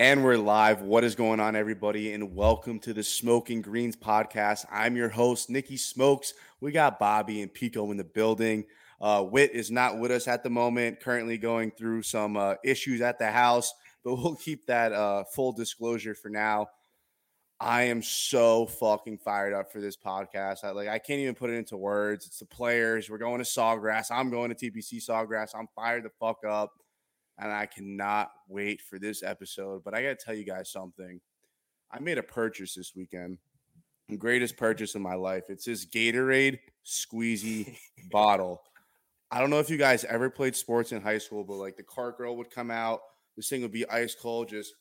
And we're live. What is going on, everybody? And welcome to the Smoking Greens podcast. I'm your host, Nikki Smokes. We got Bobby and Pico in the building. Uh, Wit is not with us at the moment, currently going through some uh, issues at the house, but we'll keep that uh, full disclosure for now. I am so fucking fired up for this podcast. I like I can't even put it into words. It's the players. We're going to Sawgrass. I'm going to TPC Sawgrass. I'm fired the fuck up and I cannot wait for this episode. But I got to tell you guys something. I made a purchase this weekend, greatest purchase of my life. It's this Gatorade squeezy bottle. I don't know if you guys ever played sports in high school, but like the cart girl would come out, this thing would be ice cold, just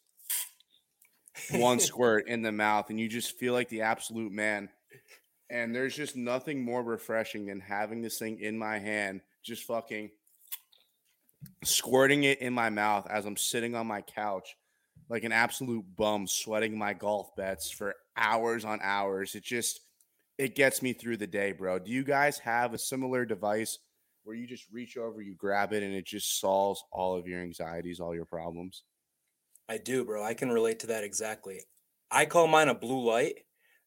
one squirt in the mouth, and you just feel like the absolute man. And there's just nothing more refreshing than having this thing in my hand, just fucking squirting it in my mouth as I'm sitting on my couch like an absolute bum, sweating my golf bets for hours on hours. It just it gets me through the day, bro. Do you guys have a similar device where you just reach over, you grab it, and it just solves all of your anxieties, all your problems? I do, bro. I can relate to that exactly. I call mine a blue light.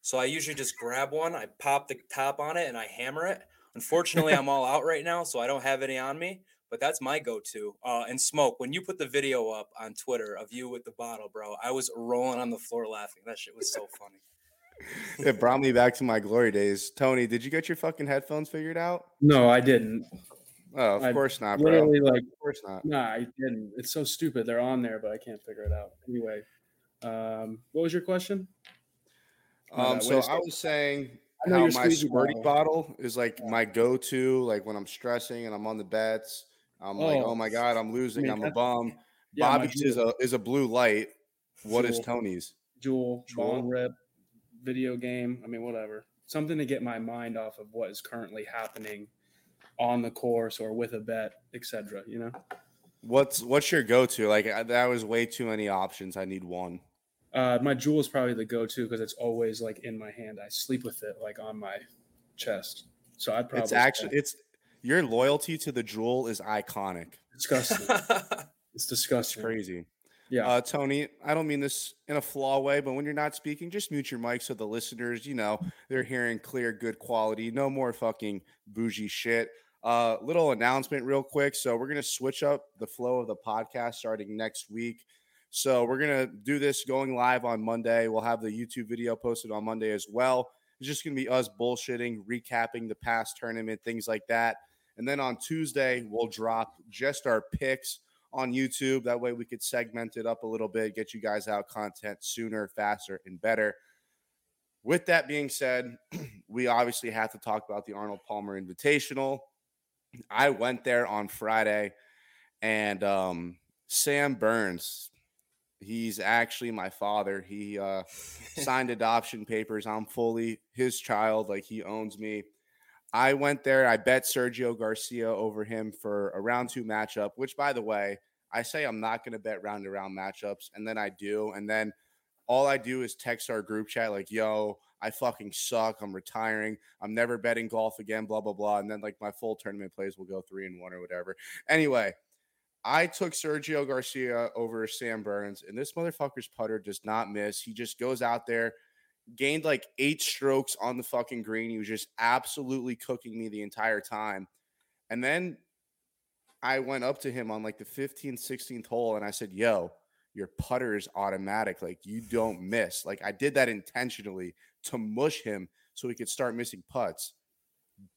So I usually just grab one, I pop the top on it, and I hammer it. Unfortunately, I'm all out right now, so I don't have any on me but that's my go-to. Uh, and smoke. When you put the video up on Twitter of you with the bottle, bro, I was rolling on the floor laughing. That shit was so funny. it brought me back to my glory days. Tony, did you get your fucking headphones figured out? No, I didn't. Oh, of I course not, bro. Literally, Like, of course not. Nah, I didn't. It's so stupid. They're on there, but I can't figure it out. Anyway, um, what was your question? Um, so I was saying how my squirty bottle. bottle is like yeah. my go-to, like when I'm stressing and I'm on the bets I'm oh, like, oh my god, I'm losing. I am a bum. Yeah, Bobby's is a is a blue light. What Juul, is Tony's? Jewel, Juul, bong rip, video game. I mean, whatever. Something to get my mind off of what is currently happening on the course or with a bet, etc. You know. What's what's your go to? Like that was way too many options. I need one. Uh, my Juul is probably the go to because it's always like in my hand. I sleep with it like on my chest. So I'd probably. It's actually it's your loyalty to the Juul is iconic. Disgusting. it's disgusting. It's crazy. Yeah. Uh, Tony, I don't mean this in a flaw way, but when you're not speaking, just mute your mic so the listeners, you know, they're hearing clear, good quality. No more fucking bougie shit. Uh, little announcement, real quick. So we're gonna switch up the flow of the podcast starting next week. So we're gonna do this going live on Monday. We'll have the YouTube video posted on Monday as well. It's just gonna be us bullshitting, recapping the past tournament, things like that. And then on Tuesday, we'll drop just our picks on YouTube. That way we could segment it up a little bit, get you guys out content sooner, faster, and better. With that being said, we obviously have to talk about the Arnold Palmer Invitational. I went there on Friday, and um, Sam Burns, he's actually my father. He uh, signed adoption papers. I'm fully his child, like he owns me. I went there. I bet Sergio Garcia over him for a round two matchup, which, by the way, I say I'm not going to bet round to round matchups. And then I do. And then all I do is text our group chat, like, yo, I fucking suck. I'm retiring. I'm never betting golf again, blah, blah, blah. And then, like, my full tournament plays will go three and one or whatever. Anyway, I took Sergio Garcia over Sam Burns, and this motherfucker's putter does not miss. He just goes out there gained like eight strokes on the fucking green. He was just absolutely cooking me the entire time. And then I went up to him on like the 15th, 16th hole and I said, Yo, your putter is automatic. Like you don't miss. Like I did that intentionally to mush him so he could start missing putts.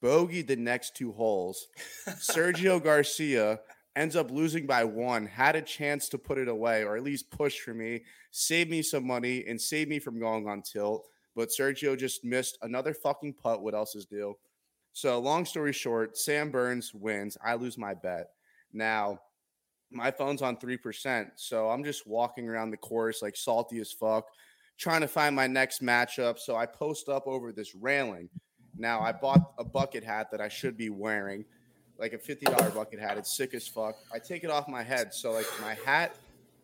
Bogey the next two holes. Sergio Garcia ends up losing by one, had a chance to put it away or at least push for me, save me some money, and save me from going on tilt. But Sergio just missed another fucking putt. What else is due? So, long story short, Sam Burns wins. I lose my bet. Now, my phone's on 3%. So, I'm just walking around the course like salty as fuck, trying to find my next matchup. So, I post up over this railing. Now, I bought a bucket hat that I should be wearing like a fifty dollar bucket hat. It's sick as fuck. I take it off my head, so like my hat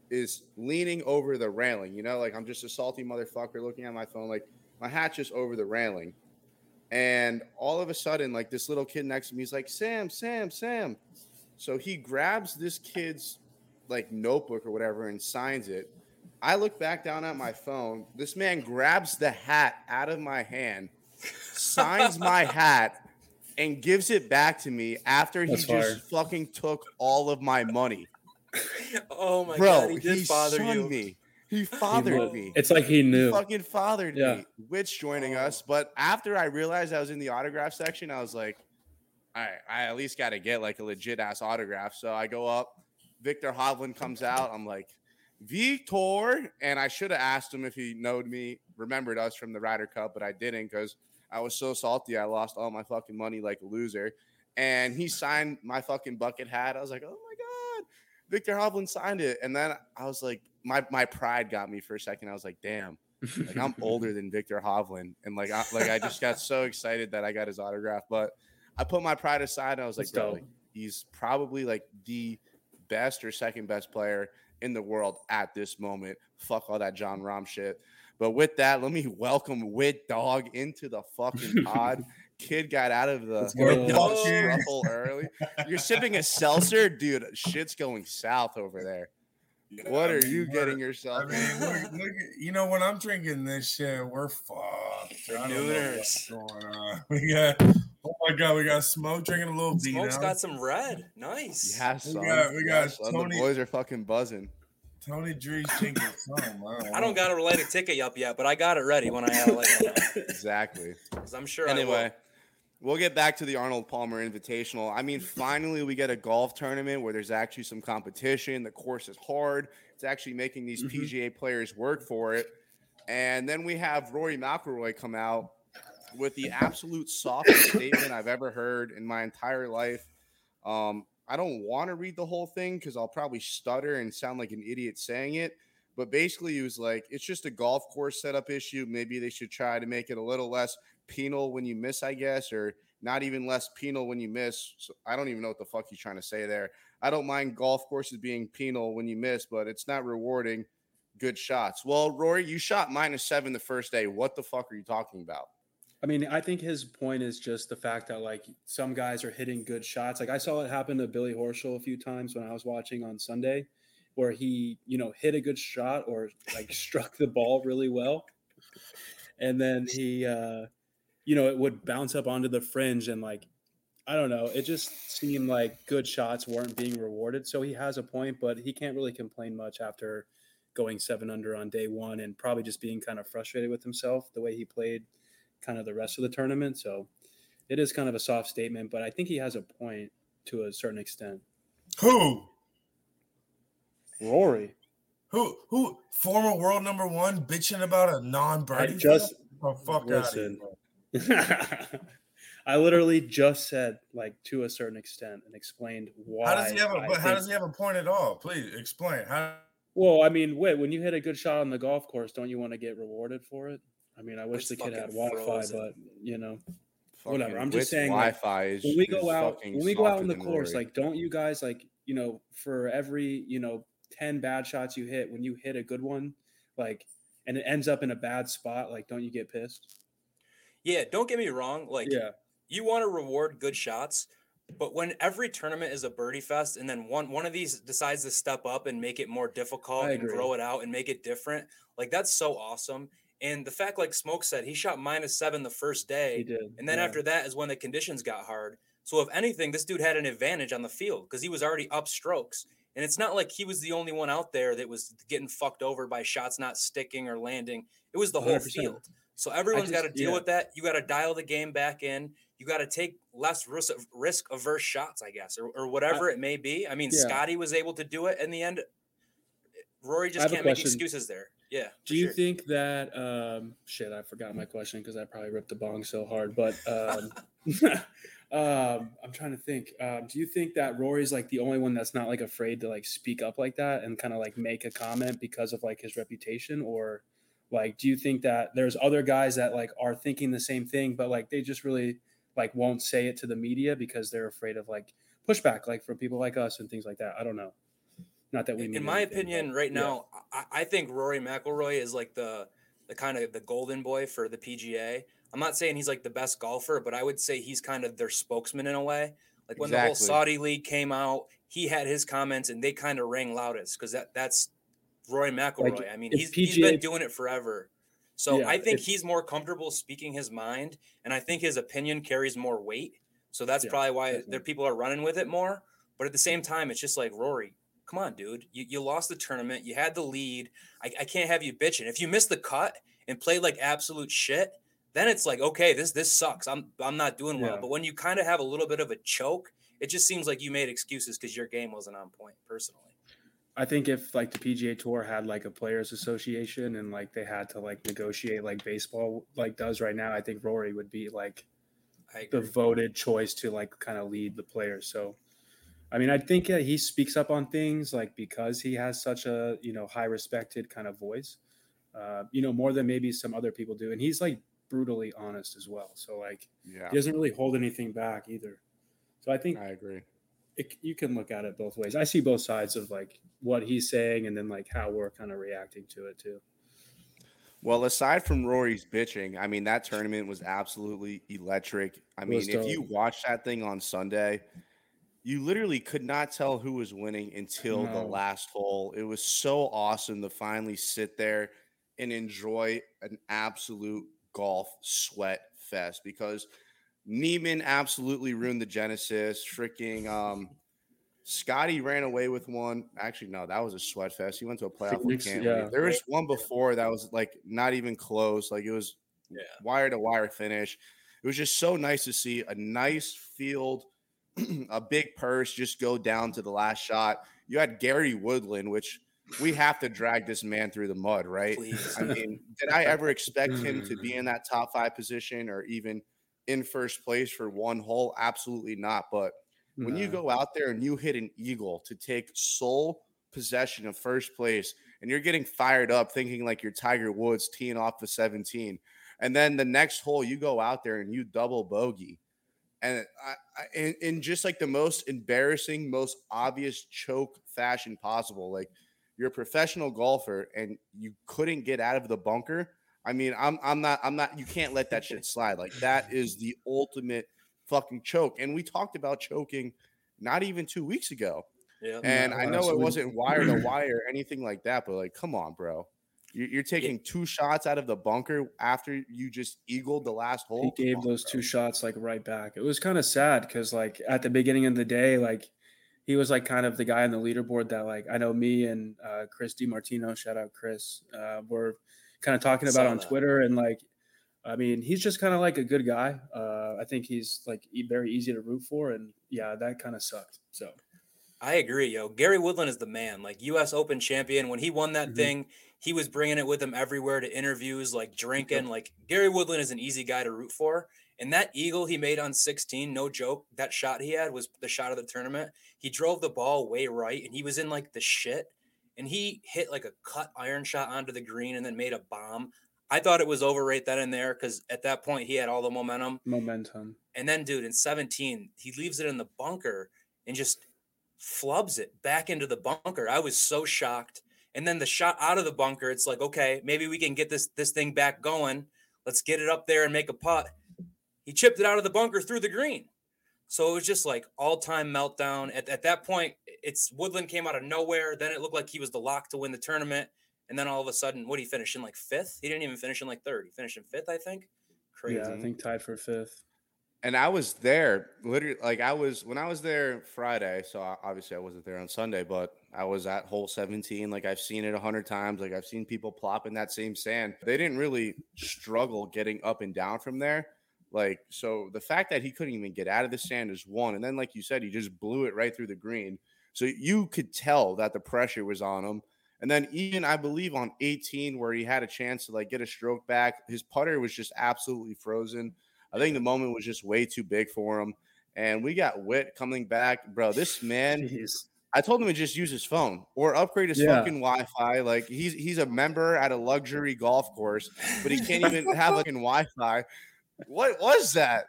is leaning over the railing. You know, like I'm just a salty motherfucker looking at my phone. Like my hat just over the railing, and all of a sudden, like this little kid next to me is like, "Sam, Sam, Sam." So he grabs this kid's like notebook or whatever and signs it. I look back down at my phone. This man grabs the hat out of my hand, signs my hat, and gives it back to me after he That's just fucking took all of my money. Oh my Bro, god, he did he bother sunned you. me. He He fathered would- me. It's like he He knew. fucking fathered Yeah. me. Which joining Oh. us, but after I realized I was in the autograph section, I was like, all right, I at least got to get like a legit ass autograph. So I go up. Viktor Hovland comes out. I'm like, Viktor, and I should have asked him if he knowed me, remembered us from the Ryder Cup, but I didn't because I was so salty. I lost all my fucking money like a loser. And he signed my fucking bucket hat. I was like, oh my god, Viktor Hovland signed it. And then I was like, my my pride got me for a second. I was like, damn like I'm older than Viktor Hovland, and like I, like I just got so excited that I got his autograph. But I put my pride aside, and I was like, bro, like, he's probably like the best or second best player in the world at this moment. Fuck all that Jon Rahm shit. But with that, let me welcome Wit Dog into the fucking pod. Kid got out of the Let's go. dog Fuck yeah. scuffle early. You're sipping a seltzer, dude. Shit's going south over there. What I are mean, you getting yourself? I mean, look, look, you know, when I'm drinking this shit, we're fucked. I don't know what's going on. We got, oh my god, we got smoke drinking a little beat. Smoke's got some red. Nice. Yeah, We got- we got son. Tony- The boys are fucking buzzing. Tony Drees drinking some. I don't got a related ticket up yet, but I got it ready when I had a light one up. Exactly. 'Cause I'm sure I anyway, we'll get back to the Arnold Palmer Invitational. I mean, finally, we get a golf tournament where there's actually some competition. The course is hard. It's actually making these Mhm. PGA players work for it. And then we have Rory McIlroy come out with the absolute softest statement I've ever heard in my entire life. Um, I don't want to read the whole thing because I'll probably stutter and sound like an idiot saying it. But basically, he was like, it's just a golf course setup issue. Maybe they should try to make it a little less penal when you miss, I guess, or not even less penal when you miss. So I don't even know what the fuck he's trying to say there. I don't mind golf courses being penal when you miss, but it's not rewarding good shots. Well, Rory, you shot minus seven the first day. What the fuck are you talking about? I mean, I think his point is just the fact that like some guys are hitting good shots. Like I saw it happen to Billy Horschel a few times when I was watching on Sunday, where he, you know, hit a good shot or like struck the ball really well, and then he, uh, you know, it would bounce up onto the fringe and like, I don't know, it just seemed like good shots weren't being rewarded. So he has a point, but he can't really complain much after going seven under on day one and probably just being kind of frustrated with himself the way he played kind of the rest of the tournament. So it is kind of a soft statement, but I think he has a point to a certain extent. Who? Rory, Who? Who? Former world number one bitching about a non-birdie. just oh, fuck out of here. listen. I literally just said like to a certain extent and explained why. How does he have a? I But how think- does he have a point at all? Please explain. How? Well, I mean, wait, when you hit a good shot on the golf course, don't you want to get rewarded for it? I mean, I wish It's the kid had Wi-Fi, but you know, Whatever, I'm just saying, Wi-Fi is when we go out when we go out in the course Rory. like don't you guys like you know for every you know 10 bad shots you hit when you hit a good one like and it ends up in a bad spot like don't you get pissed Yeah, don't get me wrong. Like, yeah you want to reward good shots, but when every tournament is a birdie fest, and then one one of these decides to step up and make it more difficult and grow it out and make it different, like that's so awesome. And the fact, like Smoke said, he shot minus seven the first he day, did and then yeah. after that is when the conditions got hard. So if anything, this dude had an advantage on the field because he was already up strokes. And it's not like he was the only one out there that was getting fucked over by shots not sticking or landing. It was the whole 100%. field. So everyone's got to deal yeah. with that. You got to dial the game back in. You got to take less risk risk averse shots, I guess, or, or whatever it may be. I mean, Yeah. Scotty was able to do it in the end. Rory just can't make excuses there. Yeah. do you sure. think that um shit i forgot my question because i probably ripped the bong so hard but um um i'm trying to think um do you think that rory's like the only one that's not like afraid to like speak up like that and kind of like make a comment because of like his reputation or like do you think that there's other guys that like are thinking the same thing but like they just really like won't say it to the media because they're afraid of like pushback like from people like us and things like that i don't know not that we in my anything, opinion, but right yeah. now, I, I think Rory McIlroy is like the the kind of the golden boy for the PGA. I'm not saying he's like the best golfer, but I would say he's kind of their spokesman in a way. Like when the whole Saudi league came out, he had his comments and they kind of rang loudest because that that's Rory McIlroy. Like, I mean, he's, PGA... he's been doing it forever. So yeah, I think he's more comfortable speaking his mind, and I think his opinion carries more weight. So that's yeah, probably why there people are running with it more. But at the same time, it's just like Rory, come on, dude. You, you lost the tournament. You had the lead. I, I can't have you bitching. If you miss the cut and play like absolute shit, then it's like, okay, this this sucks. I'm I'm not doing well. Yeah. But when you kind of have a little bit of a choke, it just seems like you made excuses because your game wasn't on point, personally. I think if like the PGA Tour had like a players association and like they had to like negotiate like baseball like does right now, I think Rory would be like the voted choice to like kind of lead the players. So I mean, I think uh, he speaks up on things like because he has such a, you know, high respected kind of voice. Uh, you know, more than maybe some other people do. And he's like brutally honest as well. So like yeah. he doesn't really hold anything back either. So I think I agree it, you can look at it both ways. I see both sides of like what he's saying and then like how we're kind of reacting to it too. Well, aside from Rory's bitching, I mean that tournament was absolutely electric. I mean, if you watch that thing on Sunday, you literally could not tell who was winning until no. the last hole. It was so awesome to finally sit there and enjoy an absolute golf sweat fest because Niemann absolutely ruined the Genesis. Freaking um, Scotty ran away with one. Actually, no, that was a sweat fest. He went to a playoff. Weeks, yeah. There was one before that was like not even close. Like it was yeah. wire to wire finish. It was just so nice to see a nice field, a big purse just go down to the last shot. You had Gary Woodland, which we have to drag this man through the mud, right? Please. I mean, did I ever expect him to be in that top five position or even in first place for one hole? Absolutely not. But when you go out there and you hit an eagle to take sole possession of first place and you're getting fired up thinking like you're Tiger Woods teeing off the 17. And then the next hole you go out there and you double bogey. And I, I, in, in just like the most embarrassing, most obvious choke fashion possible. Like you're a professional golfer and you couldn't get out of the bunker I mean, I'm I'm not I'm not you can't let that shit slide. Like that is the ultimate fucking choke. And we talked about choking not even two weeks ago. Yeah. And I know absolutely. it wasn't wire to wire or anything like that, but like, come on, bro. You're taking yeah. two shots out of the bunker after you just eagled the last hole. He gave on, those bro. two shots like right back. It was kind of sad because like at the beginning of the day, like he was like kind of the guy on the leaderboard that like I know me and uh, Chris DiMartino, shout out Chris, uh, were kind of talking about on that. Twitter and like I mean, he's just kind of like a good guy. Uh, I think he's like very easy to root for, and yeah, that kind of sucked. So, I agree, yo. Gary Woodland is the man. Like U.S. Open champion. When he won that mm-hmm. thing, he was bringing it with him everywhere to interviews, like drinking. Like Gary Woodland is an easy guy to root for. And that eagle he made on 16, no joke. That shot he had was the shot of the tournament. He drove the ball way right, and he was in like the shit and he hit like a cut iron shot onto the green and then made a bomb. I thought it was over right then and there because at that point he had all the momentum. Momentum. And then, dude, in 17, he leaves it in the bunker and just flubs it back into the bunker. I was so shocked. And then the shot out of the bunker, it's like, okay, maybe we can get this this thing back going. Let's get it up there and make a putt. He chipped it out of the bunker through the green. So it was just like all time meltdown. At, at that point, it's Woodland came out of nowhere. Then it looked like he was the lock to win the tournament. And then all of a sudden, what he finished in like fifth? He didn't even finish in like third. He finished in fifth, I think. Crazy. Yeah, I think tied for fifth. And I was there, literally, like I was when I was there Friday. So obviously I wasn't there on Sunday, but I was at hole 17. Like I've seen it a hundred times. Like I've seen people plop in that same sand. They didn't really struggle getting up and down from there. Like, so the fact that he couldn't even get out of the sand is one. And then, like you said, he just blew it right through the green. So you could tell that the pressure was on him. And then even I believe on 18, where he had a chance to like get a stroke back, his putter was just absolutely frozen. I think the moment was just way too big for him. And we got Witt coming back, bro. This man, Jeez. I told him to just use his phone or upgrade his yeah. fucking Wi-Fi. Like he's he's a member at a luxury golf course, but he can't even have fucking Wi-Fi. What was that?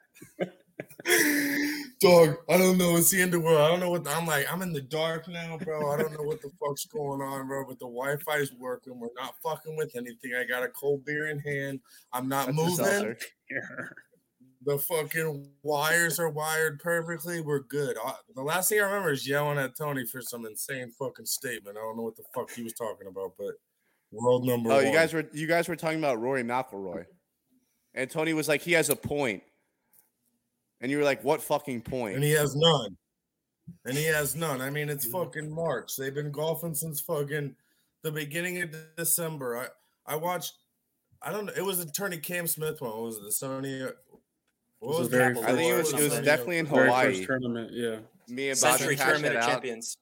Dog, I don't know. It's the end of the world. I don't know what the, I'm like. I'm in the dark now, bro. I don't know what the fuck's going on, bro. But the Wi-Fi is working. We're not fucking with anything. I got a cold beer in hand. I'm not That's moving. The fucking wires are wired perfectly. We're good. Uh, The last thing I remember is yelling at Tony for some insane fucking statement. I don't know what the fuck he was talking about, but world number Oh, one. you guys were you guys were talking about Rory McIlroy, and Tony was like, he has a point, and you were like, what fucking point? and he has none. And he has none. I mean, it's fucking March. They've been golfing since fucking the beginning of December. I I watched. I don't know. It was attorney Cam Smith one. What was it the Sony? What was was very the- I think it was- it was definitely in Very Hawaii. first tournament, yeah. Me and Bobby Sentry cashed Tournament that out. Champions.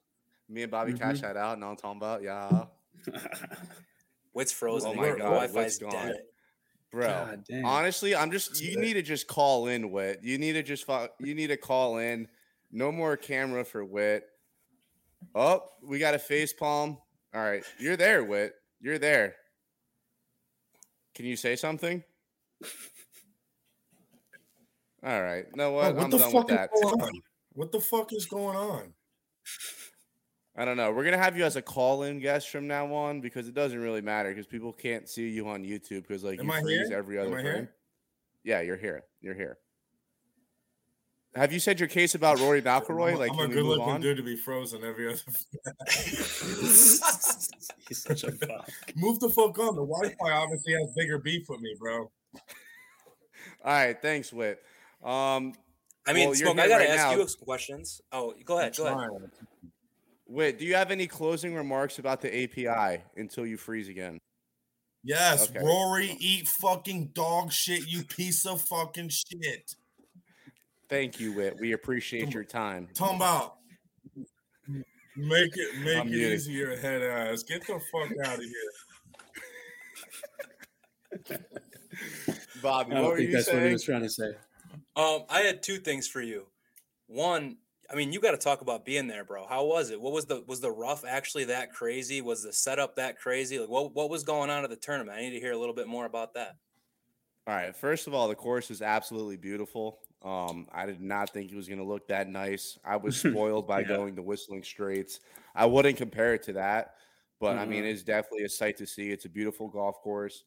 Me and Bobby Mhm. cashed that out. Know what I'm talking about? Yeah, Wit's frozen. Oh my Your God, Wi-Fi's Wit's gone. dead. bro. God. Honestly, I'm just. You need to just call in, Wit. You need to just. fu- You need to call in. No more camera for Wit. Oh, we got a face palm. All right, you're there, Wit. You're there. Can you say something? All right. No Oh, what? what I'm the done fuck with that. is going on? What the fuck is going on? I don't know. We're gonna have you as a call-in guest from now on because it doesn't really matter because people can't see you on YouTube because like Am you I freeze here? every Am other I frame. here? Yeah, you're here. You're here. Have you said your case about Rory McIlroy? Like, I'm a we good move looking on? dude to be frozen every other. He's such a fuck. Move the fuck on. The Wi-Fi obviously has bigger beef with me, bro. All right, thanks, Wit. Um, I mean, Well, Smoke, I gotta right ask now. you some questions. Oh, go ahead. Go ahead. Trying. Wit, do you have any closing remarks about the API until you freeze again? Yes, Okay. Rory, eat fucking dog shit, you piece of fucking shit. Thank you, Wit. We appreciate your time. Talking about make it make I'm it muted. easier, head ass. Get the fuck out of here. Bobby, I what don't were think you that's what he saying? was trying to say. Um, I had two things for you. One, I mean, you got to talk about being there, bro. How was it? What was the was the rough actually that crazy? Was the setup that crazy? Like, what what was going on at the tournament? I need to hear a little bit more about that. All right. First of all, the course is absolutely beautiful. Um, I did not think it was going to look that nice. I was spoiled by Yeah. going to Whistling Straits. I wouldn't compare it to that, but I mean, Mhm. it's definitely a sight to see. It's a beautiful golf course.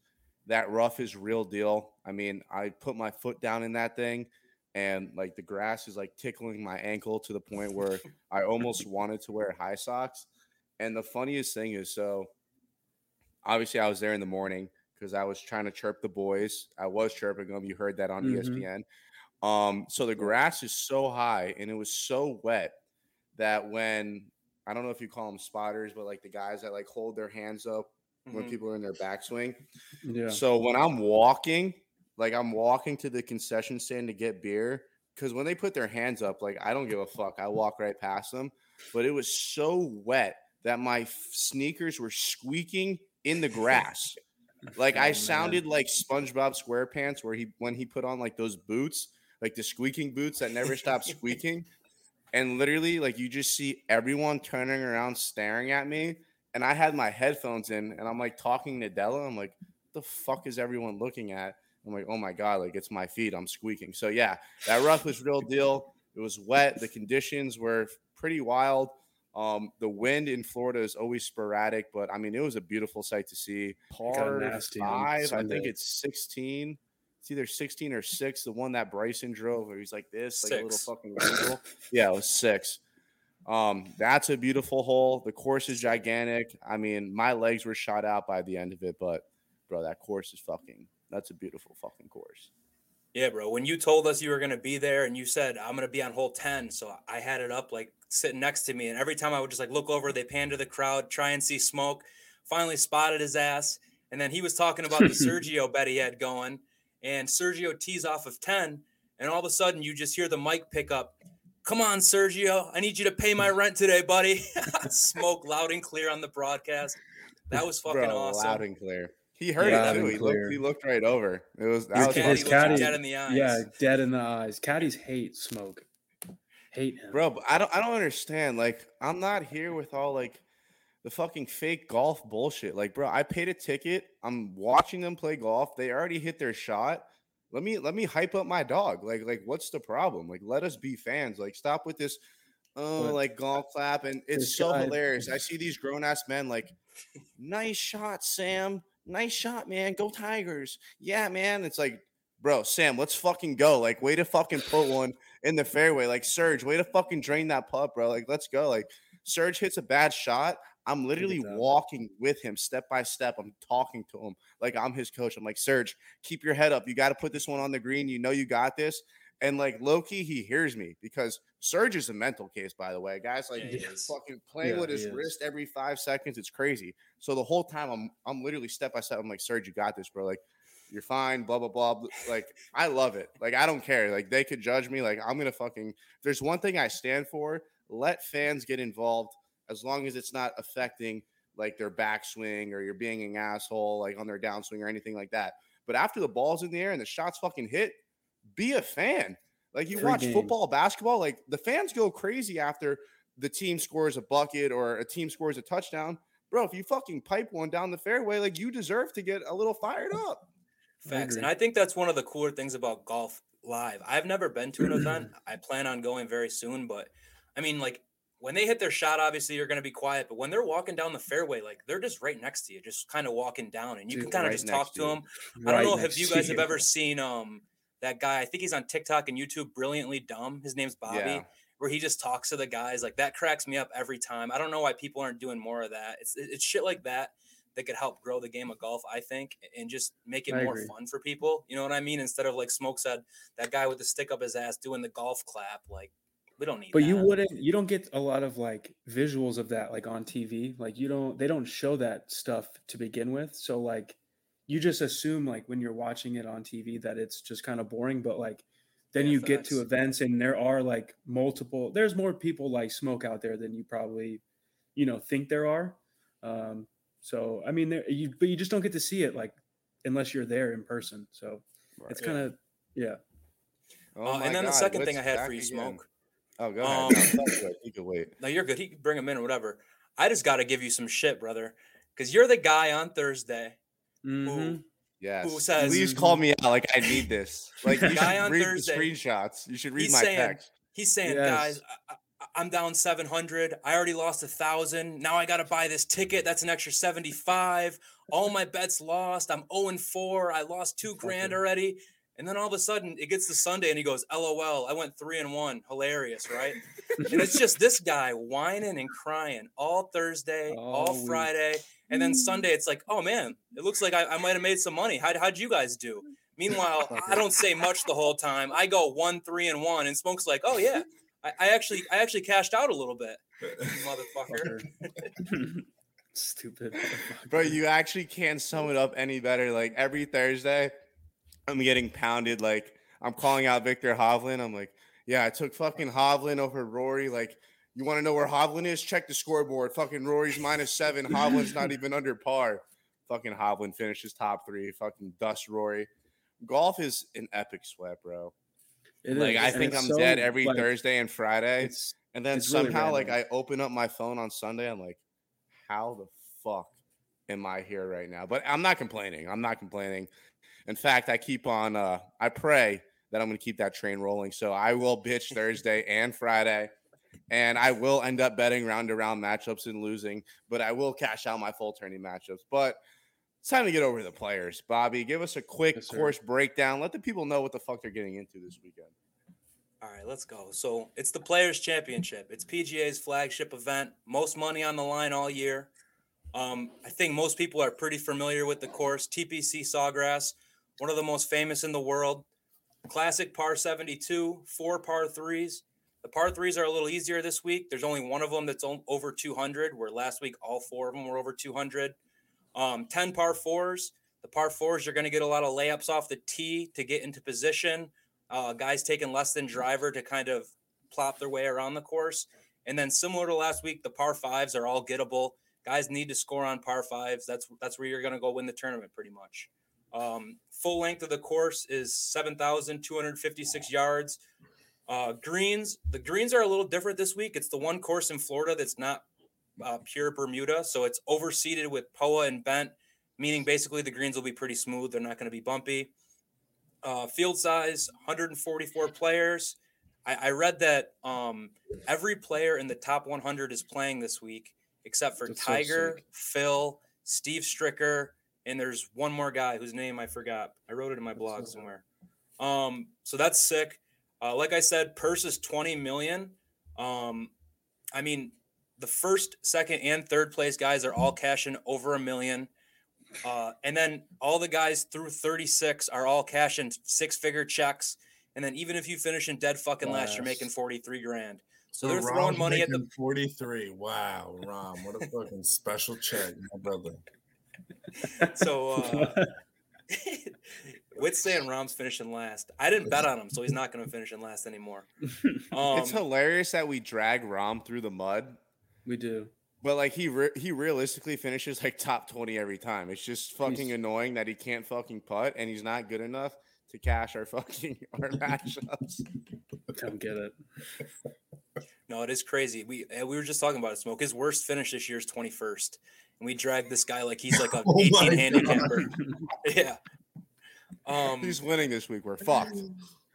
That rough is real deal. I mean, I put my foot down in that thing, and like the grass is like tickling my ankle to the point where I almost wanted to wear high socks. And the funniest thing is, so obviously I was there in the morning because I was trying to chirp the boys. I was chirping them. You heard that on Mhm. ESPN. Um, so the grass is so high and it was so wet that when I don't know if you call them spotters, but like the guys that like hold their hands up when Mhm. people are in their backswing. Yeah. So when I'm walking, like I'm walking to the concession stand to get beer, because when they put their hands up, like I don't give a fuck. I walk right past them. But it was so wet that my f- sneakers were squeaking in the grass. Like Oh, I man. sounded like SpongeBob SquarePants, where he when he put on like those boots, like the squeaking boots that never stop squeaking. And literally, like you just see everyone turning around staring at me. And I had my headphones in and I'm like talking to Della. I'm like, the fuck is everyone looking at? I'm like, oh my God, like it's my feet. I'm squeaking. So yeah, that rough was real deal. It was wet. The conditions were pretty wild. Um, the wind in Florida is always sporadic, but I mean, it was a beautiful sight to see. Par five, I think it's 16. It's either 16 or six. The one that Bryson drove, where he's like this, like a little fucking yeah, it was six. Um, that's a beautiful hole. The course is gigantic. I mean, my legs were shot out by the end of it, but bro, that course is fucking. That's a beautiful fucking course. Yeah, bro. When you told us you were gonna be there and you said I'm gonna be on hole 10, so I had it up like sitting next to me, and every time I would just like look over, they pan to the crowd, try and see smoke. Finally spotted his ass, and then he was talking about the Sergio bet he had going, and Sergio tees off of 10, and all of a sudden you just hear the mic pick up. Come on, Sergio. I need you to pay my rent today, buddy. Smoke loud and clear on the broadcast. That was fucking bro, awesome. loud and clear. He heard Yeah, it too. loud He and looked, clear. he looked right over. It was that His was caddy- his caddy- dead in the eyes. Yeah, dead in the eyes. Caddies hate smoke. Hate him. bro. I don't I don't understand. Like, I'm not here with all like the fucking fake golf bullshit. Like, bro, I paid a ticket. I'm watching them play golf. They already hit their shot. Let me let me hype up my dog. Like, like what's the problem? Like, let us be fans. Like, stop with this. Oh, But like golf clap, and it's so guy- hilarious. I see these grown ass men like, nice shot, Sam. Nice shot, man. Go Tigers. Yeah, man. It's like, bro, Sam, let's fucking go. Like, way to fucking put one in the fairway. Like, Serge, way to fucking drain that putt, bro. Like, let's go. Like, Serge hits a bad shot. I'm literally walking with him step by step. I'm talking to him like I'm his coach. I'm like, Serge, keep your head up. You got to put this one on the green. You know you got this. And like Loki, he hears me because Serge is a mental case, by the way. Guys like Yeah, he's fucking playing Yeah, with his wrist every five seconds. It's crazy. So the whole time I'm I'm literally step by step. I'm like, Serge, you got this, bro. Like, you're fine, blah, blah, blah. Like, I love it. Like, I don't care. Like, they could judge me. Like, I'm gonna fucking if there's one thing I stand for, let fans get involved as long as it's not affecting like their backswing or you're being an asshole like on their downswing or anything like that. But after the ball's in the air and the shots fucking hit, be a fan. Like you Free watch game. football, basketball, like the fans go crazy after the team scores a bucket or a team scores a touchdown. Bro, if you fucking pipe one down the fairway, like you deserve to get a little fired up. Facts. And. I think that's one of the cooler things about golf live. I've never been to an event. I plan on going very soon, but I mean, like when they hit their shot, obviously you're going to be quiet. But when they're walking down the fairway, like they're just right next to you, just kind of walking down, and you Dude, can kind of right just talk to you. them. I don't know if you guys have ever seen um that guy. I think he's on TikTok and YouTube. Brilliantly dumb. His name's Bobby. Yeah. Where he just talks to the guys like that cracks me up every time. I don't know why people aren't doing more of that. It's it's shit like that that could help grow the game of golf, I think, and just make it I more agree. fun for people. You know what I mean? Instead of like Smoke said, that guy with the stick up his ass doing the golf clap. Like we don't need. But you wouldn't you don't get a lot of like visuals of that like on TV. Like you don't they don't show that stuff to begin with. So like you just assume like when you're watching it on TV that it's just kind of boring, but like then Yeah, you get to events and there are like multiple there's more people like smoke out there than you probably you know think there are. Um so I mean there you but you just don't get to see it like unless you're there in person. So it's kind of yeah. Oh Uh, and then the God, second thing I had for you, again. Smoke. Oh, go ahead. Um, No, that's good. You can wait. No, you're good. He can bring him in or whatever. I just got to give you some shit, brother, because you're the guy on Thursday Mhm. Yes. says- Please call me out. Like I need this. Like you Guy should on read Thursday, the screenshots. You should read he's my saying- text. He's saying, Yes. guys, I, I, I'm down 700. I already lost a thousand. Now I got to buy this ticket. That's an extra 75. All my bets lost. I'm 0 and 4. I lost two grand already. And then all of a sudden it gets to Sunday and he goes, LOL, I went three and one. Hilarious, right? and it's just this guy whining and crying all Thursday, all, oh, All. Friday. And then Sunday, it's like, oh man, it looks like I, I might have made some money. How, how'd you guys do? Meanwhile, I don't say much the whole time. I go one, three, and one, and Smoke's like, oh yeah, I, I actually, I actually cashed out a little bit, motherfucker. Stupid. motherfucker. Bro, you actually can't sum it up any better. Like every Thursday, I'm getting pounded. Like I'm calling out Viktor Hovland. I'm like, yeah, I took fucking Hovland over Rory. Like, you want to know where Hovland is? Check the scoreboard. Fucking Rory's minus seven. Hovland's not even under par. Fucking Hovland finishes top three. Fucking dust Rory. Golf is an epic sweat, bro. It like is, I think I'm so, dead every like, Thursday and Friday. And then It's really somehow, like, I open up my phone on Sunday. I'm like, how the fuck am I here right now? But I'm not complaining. I'm not complaining. In fact, I keep on, uh, I pray that I'm going to keep that train rolling. So I will bitch Thursday and Friday. And I will end up betting round to round matchups and losing, but I will cash out my full tourney matchups. But it's time to get over to the players. Bobby, give us a quick Yes, sir. course breakdown. Let the people know what the fuck they're getting into this weekend. All right, let's go. So it's the Players Championship. It's PGA's flagship event. Most money on the line all year. Um, I think most people are pretty familiar with the course. TPC Sawgrass, one of the most famous in the world. Classic par 72, four par threes. The par threes are a little easier this week. There's only one of them that's over 200, where last week all four of them were over 200. Um, 10 par fours. The par fours, you're going to get a lot of layups off the tee to get into position. Uh, guys taking less than driver to kind of plop their way around the course. And then similar to last week, the par fives are all gettable. Guys need to score on par fives. That's that's where you're going to go win the tournament, pretty much. Um, full length of the course is 7,256 yards. Uh, greens, the greens are a little different this week. It's the one course in Florida that's not uh, pure Bermuda, so it's overseeded with POA and bent, meaning basically the greens will be pretty smooth. They're not going to be bumpy. Uh, field size 144 players. I, I read that um, every player in the top 100 is playing this week, except for That's Tiger, sick. Phil, Steve Stricker, and there's one more guy whose name I forgot. I wrote it in my blog so somewhere. Um, so that's sick. Uh, like I said, purse is 20 million. Um, I mean, the first, second, and third place guys are all cashing over a million. Uh, and then all the guys through 36 are all cashing six figure checks. And then even if you finish in dead fucking last, you're making 43 grand. So they're throwing money at the 43. Wow, Rahm, what a fucking special check, my brother. So uh with saying Rahm's finishing last. I didn't bet on him, so he's not gonna finish in last anymore. Um, it's hilarious that we drag Rom through the mud, we do. but like he re- he realistically finishes like top twenty every time. It's just fucking He's- annoying that he can't fucking putt and he's not good enough to cash our fucking our matchups. Don't get it. No, it is crazy. We uh, we were just talking about it. Smoke. His worst finish this year is twenty first, and we drag this guy like he's like a Oh eighteen handicapper. yeah. Um, he's winning this week. We're fucked.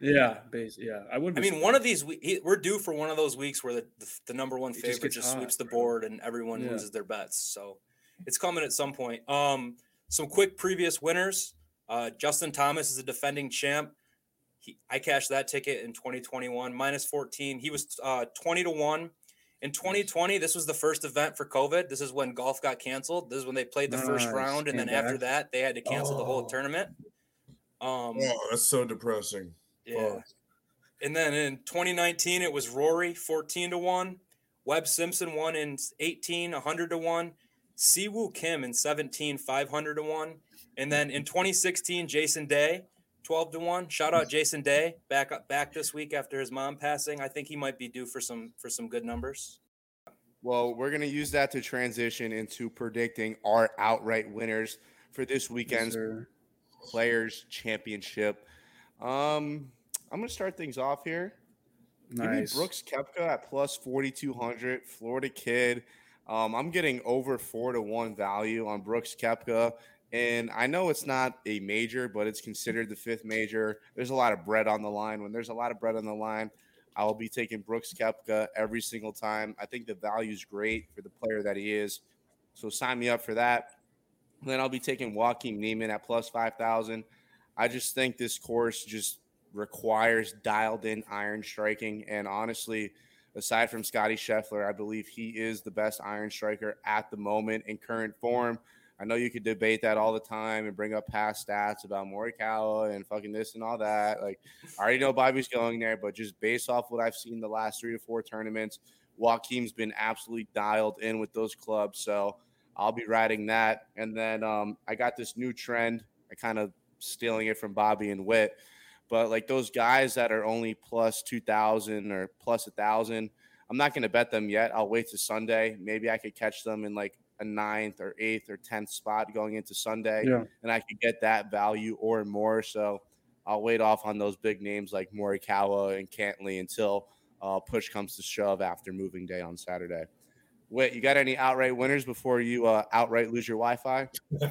Yeah, base. Yeah, I would. I mean, one of these we we're due for one of those weeks where the the, the number one It favorite gets just, hot, sweeps the board and everyone Yeah. loses their bets. So it's coming at some point. Um, some quick previous winners. Uh, Justin Thomas is a defending champ. He, I cashed that ticket in 2021, minus 14. He was uh, 20 to 1. In 2020, this was the first event for COVID. This is when golf got canceled. This is when they played the first round. And then after that, they had to cancel the whole Oh. tournament. Um, Oh, that's so depressing. yeah. Fuck. And then in 2019, it was Rory 14 to 1. Webb Simpson won in 18, 100 to 1. Si Woo Kim in 17, 500 to 1. And then in 2016, Jason Day, 12 to 1. Shout out Jason Day, back up back this week after his mom passing. I think he might be due for some for some good numbers. Well, we're gonna use that to transition into predicting our outright winners for this weekend's sir. Players Championship. Um, I'm gonna start things off here. Give me Nice. Brooks Koepka at plus 4,200. Florida kid. Um, I'm getting over four to one value on Brooks Koepka. And I know it's not a major, but it's considered the fifth major. There's a lot of bread on the line. When there's a lot of bread on the line, I will be taking Brooks Koepka every single time. I think the value is great for the player that he is. So sign me up for that. Then I'll be taking Joaquin Niemann at plus 5,000. I just think this course just requires dialed in iron striking. And honestly, aside from Scotty Scheffler, I believe he is the best iron striker at the moment in current form. I know you could debate that all the time and bring up past stats about Morikawa and fucking this and all that. Like, I already know Bobby's going there, but just based off what I've seen the last three to four tournaments, Joaquin's been absolutely dialed in with those clubs. So I'll be riding that. And then um, I got this new trend. I kind of stealing it from Bobby and Witt. But like those guys that are only plus 2,000 or plus a 1,000, I'm not going to bet them yet. I'll wait to Sunday. Maybe I could catch them in like a ninth or eighth or 10th spot going into Sunday. Yeah. And I could get that value or more. So I'll wait off on those big names like Morikawa and Cantlay until uh, push comes to shove after moving day on Saturday. Wait, you got any outright winners before you uh, outright lose your Wi-Fi?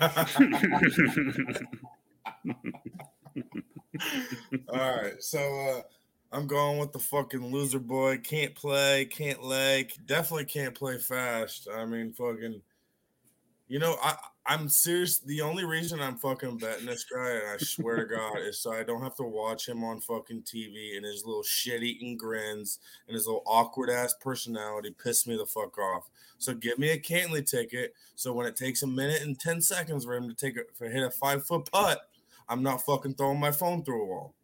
All right, so uh, I'm going with the fucking loser boy. Can't play, can't leg, definitely can't play fast. I mean, fucking, you know, I I'm serious. The only reason I'm fucking betting this guy, and I swear to God, is so I don't have to watch him on fucking TV and his little shit eating grins and his little awkward ass personality piss me the fuck off. So give me a Cantlay ticket. So when it takes a minute and ten seconds for him to take a for hit a five foot putt. I'm not fucking throwing my phone through a wall.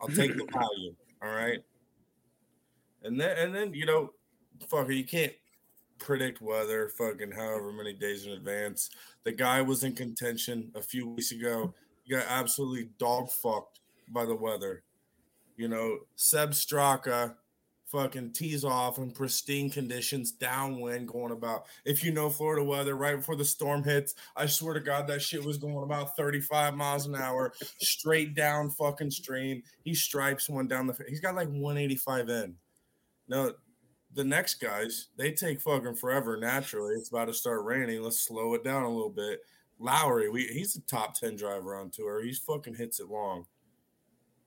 I'll take the value. All right. And then and then you know, fucker, you can't predict weather fucking however many days in advance. The guy was in contention a few weeks ago. He got absolutely dog fucked by the weather. You know, Sepp Straka fucking tees off in pristine conditions, downwind, going about. If you know Florida weather, right before the storm hits, I swear to God, that shit was going about 35 miles an hour, straight down fucking stream. He stripes one down the. He's got like 185 in. No, the next guys, they take fucking forever naturally. It's about to start raining. Let's slow it down a little bit. Lowry, we, he's a top 10 driver on tour. He's fucking hits it long.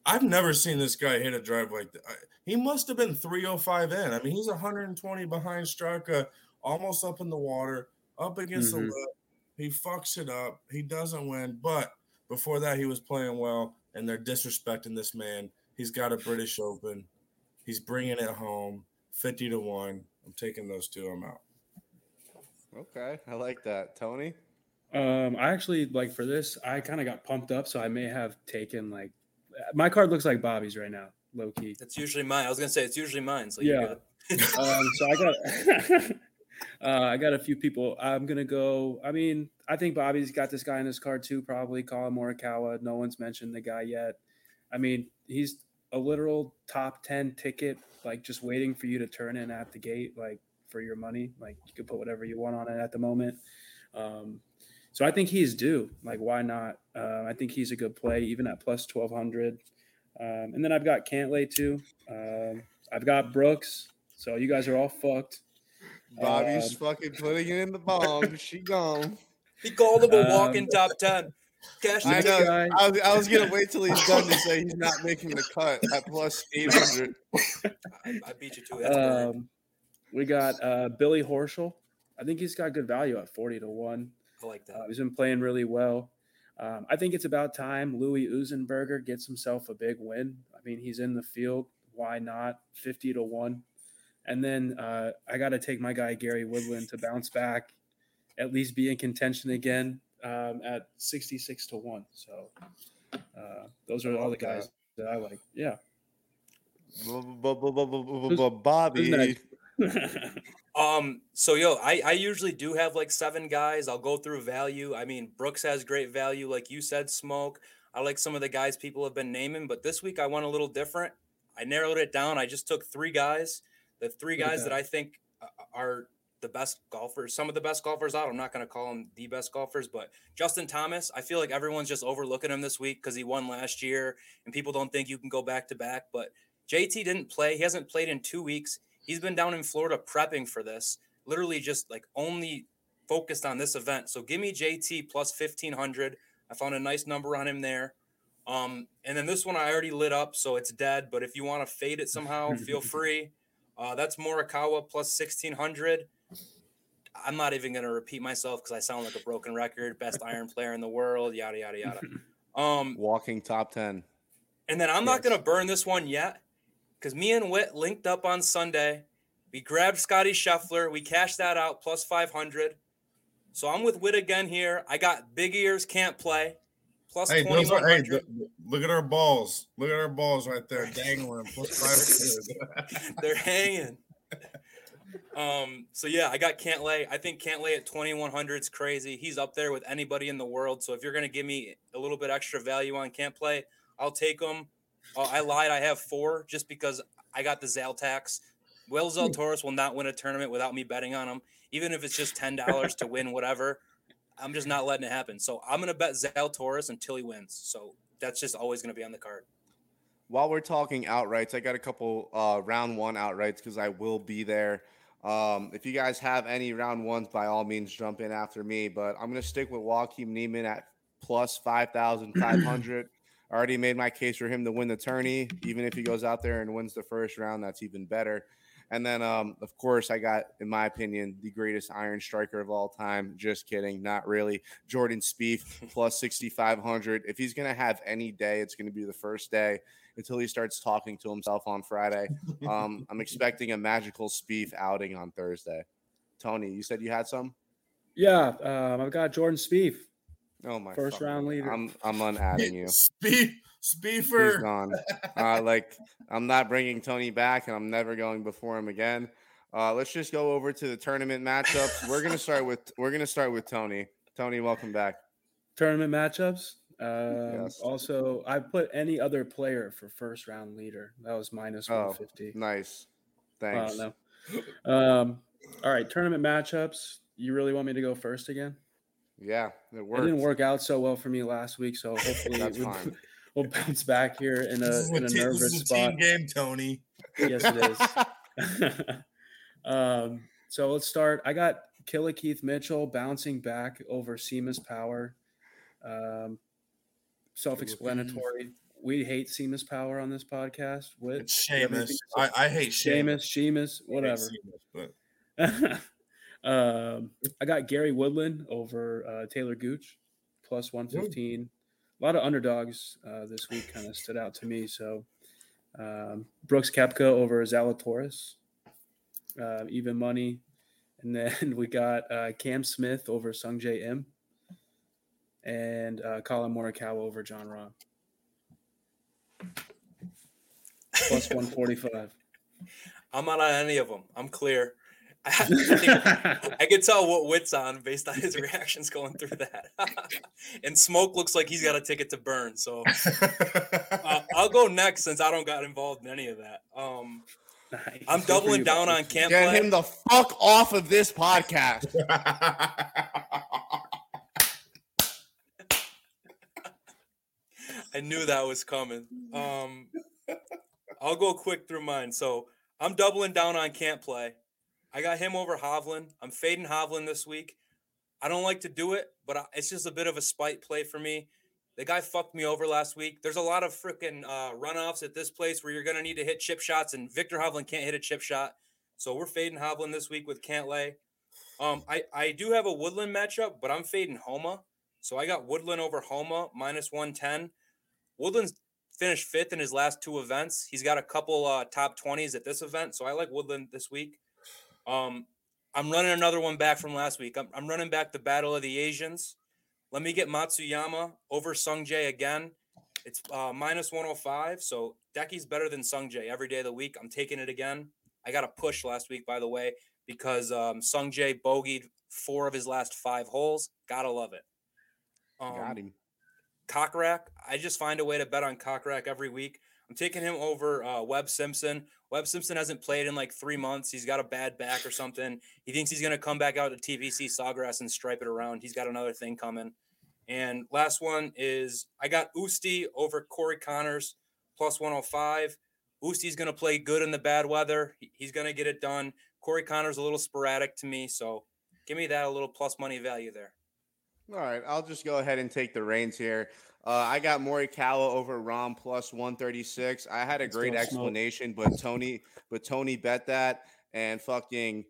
I've never seen this guy hit a drive like that. He must have been 305 in. I mean, he's 120 behind Straka, almost up in the water, up against Mhm. the lip. He fucks it up. He doesn't win. But Before that, he was playing well, and they're disrespecting this man. He's got a British Open. He's bringing it home, fifty to one. I'm taking those two. I'm out. Okay, I like that, Tony. Um, I actually like for this, I kind of got pumped up, so I may have taken like my card looks like Bobby's right now, low key. That's usually mine. I was gonna say it's usually mine. So Yeah. um, so I got uh, I got a few people. I'm gonna go. I mean, I think Bobby's got this guy in his card too. Probably Collin Morikawa. No one's mentioned the guy yet. I mean, he's a literal top ten ticket, like just waiting for you to turn in at the gate, like for your money. Like you could put whatever you want on it at the moment. Um, so I think he's due. Like, why not? Uh, I think he's a good play, even at plus twelve hundred. Um, and then I've got Cantlay too. Um, I've got Brooks. So you guys are all fucked. Bobby's Um, fucking putting it in the bomb. She gone. He called him a Um, walking top ten. Cash I the know. I was, I was gonna wait till he's done to say he's not making the cut at plus eight hundred. I, I beat you to it. Um, we got uh, Billy Horschel. I think he's got good value at 40 to 1. I like that. Uh, he's been playing really well. Um, I think it's about time Louis Uzenberger gets himself a big win. I mean, he's in the field. Why not? 50 to 1. And then uh, I got to take my guy, Gary Woodland, to bounce back, at least be in contention again um, at 66 to 1. So uh, those are all the guys that I like. Yeah. Bobby. Um, so yo, I, I usually do have like seven guys. I'll go through value. I mean, Brooks has great value, like you said, smoke. I like some of the guys people have been naming, but this week I went a little different. I narrowed it down. I just took three guys, the three guys that that. I think uh, are the best golfers, some of the best golfers out. I'm not going to call them the best golfers, but Justin Thomas, I feel like everyone's just overlooking him this week because he won last year and people don't think you can go back to back. But JT didn't play. He hasn't played in two weeks. He's been down in Florida prepping for this, literally just like only focused on this event. So give me JT plus 1500. I found a nice number on him there. Um, and then this one I already lit up, so it's dead. But if you want to fade it somehow, feel free. Uh, that's Morikawa plus 1600. I'm not even going to repeat myself because I sound like a broken record. Best iron player in the world, yada, yada, yada. Um, Walking top ten. and then I'm not going to burn this one yet because me and Witt linked up on Sunday. We grabbed Scotty Scheffler. We cashed that out plus 500. So I'm with Witt again here. I got big ears, Cantlay. Plus Hey, those are, hey, th- look at our balls. Look at our balls right there, dangling. Plus five. They're hanging. Um, so yeah, I got Cantlay. I think Cantlay at 2100 is crazy. He's up there with anybody in the world. So if you're gonna give me a little bit extra value on Cantlay, I'll take him. Uh, I lied. I have four just because I got the Zal tax. Will Zalatoris will not win a tournament without me betting on him, even if it's just ten dollars to win whatever. I'm just not letting it happen. So I'm gonna bet Zalatoris until he wins. So that's just always gonna be on the card. While we're talking outrights, I got a couple uh, round one outrights because I will be there. Um, if you guys have any round ones, by all means, jump in after me. But I'm going to stick with Joaquin Niemann at plus 5,500. I already made my case for him to win the tourney. Even if he goes out there and wins the first round, that's even better. And then, um, of course, I got, in my opinion, the greatest iron striker of all time. Just kidding, not really. Jordan Spieth plus 6,500. If he's going to have any day, it's going to be the first day until he starts talking to himself on Friday. Um, I'm expecting a magical Spieth outing on Thursday. Tony, you said you had some. Yeah, um, I've got Jordan Spieth. Oh my! First fucking round leader. I'm I'm unadding you. Spieth, Speed, He's Speefer. gone. Uh, like I'm not bringing Tony back, and I'm never going before him again. Uh, let's just go over to the tournament matchups. We're gonna start with we're gonna start with Tony. Tony, welcome back. Tournament matchups. Um, Yes. Also, I put any other player for first round leader. That was minus Oh, 150. Nice. Thanks. don't know. Um, all right, tournament matchups. You really want me to go first again? Yeah, it It didn't work out so well for me last week, so hopefully That's we'll, fine. we'll bounce back here in a is in a, a te- this nervous is a spot. team game, Tony. Yes, it is. um, so let's start. I got Killer Keith Mitchell bouncing back over Seamus Power. Um, self-explanatory. We hate Seamus Power on this podcast. With It's Seamus. I, I hate Seamus, Seamus. Seamus, I hate whatever. Seamus, but um, I got Gary Woodland over uh, Taylor Gooch plus 115. a lot of underdogs uh, this week kind of stood out to me. So um, Brooks Koepka over Zalatoris, uh, even money. And then we got uh, Cam Smith over Sungjae Im and uh, Collin Morikawa over Jon Rahm. Plus 145. I'm not on any of them. I'm clear. I, think, I can tell what Wit's on based on his reactions going through that. and Smoke looks like he's got a ticket to burn. So uh, I'll go next since I don't got involved in any of that. Um, nice. I'm doubling down on camp. Get play. him the fuck off of this podcast. I knew that was coming. Um, I'll go quick through mine. So I'm doubling down on Cantlay. I got him over Hovland. I'm fading Hovland this week. I don't like to do it, but it's just a bit of a spite play for me. The guy fucked me over last week. There's a lot of freaking uh, runoffs at this place where you're going to need to hit chip shots, and Viktor Hovland can't hit a chip shot. So we're fading Hovland this week with Cantlay. Um, I, I do have a Woodland matchup, but I'm fading Homa. So I got Woodland over Homa minus 110. Woodland's finished fifth in his last two events. He's got a couple uh, top 20s at this event. So I like Woodland this week. Um, I'm running another one back from last week. I'm, I'm running back the Battle of the Asians. Let me get Matsuyama over Sungjae again. It's uh, minus 105. So Decky's better than Sungjae every day of the week. I'm taking it again. I got a push last week, by the way, because um, Sungjae bogeyed four of his last five holes. Gotta love it. Um, got him. Kokrak, I just find a way to bet on Kokrak every week. I'm taking him over uh, Webb Simpson. Webb Simpson hasn't played in like three months. He's got a bad back or something. He thinks he's going to come back out to TPC Sawgrass and stripe it around. He's got another thing coming. And last one is I got Usti over Corey Conners plus 105. Usti's going to play good in the bad weather. He's going to get it done. Corey Conners a little sporadic to me, so give me that a little plus money value there. All right, I'll just go ahead and take the reins here. Uh, I got Morikawa over Rahm plus 136. I had a Let's great explanation, smoke. but Tony, but Tony bet that, and fucking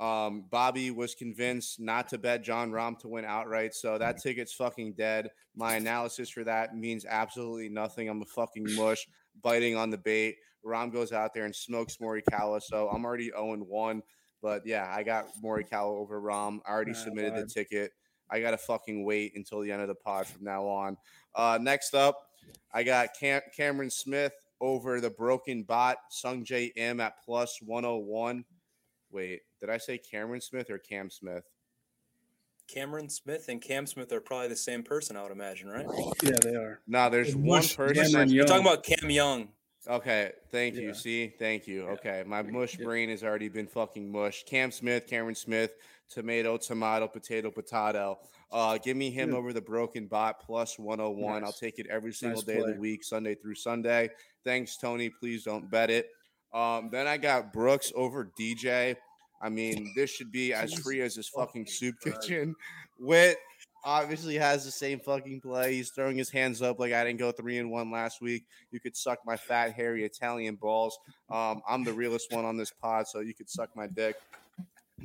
um, Bobby was convinced not to bet Jon Rahm to win outright. So that ticket's fucking dead. My analysis for that means absolutely nothing. I'm a fucking mush biting on the bait. Rahm goes out there and smokes Morikawa. So I'm already 0 1. But yeah, I got Morikawa over Rahm. I already submitted the ticket. I gotta fucking wait until the end of the pod from now on. Uh, next up, I got Cam- Cameron Smith over the broken bot Sungjae Im at plus 101. Wait, did I say Cameron Smith or Cam Smith? Cameron Smith and Cam Smith are probably the same person, I would imagine, right? Yeah, they are. No, there's one person. You're talking about Cam Young. Okay, thank you. Yeah. See, thank you. Yeah. Okay, my mush brain has already been fucking mush. Cam Smith, Cameron Smith, tomato, tomato, potato, potato. Uh, give me him over the broken bot plus 101. Nice. I'll take it every single nice day play. of the week, Sunday through Sunday. Thanks, Tony. Please don't bet it. Um, then I got Brooks over DJ. I mean, this should be as free as this fucking soup kitchen. Wit obviously has the same fucking play. He's throwing his hands up like I didn't go three and one last week. You could suck my fat, hairy Italian balls. Um, I'm the realest one on this pod, so you could suck my dick.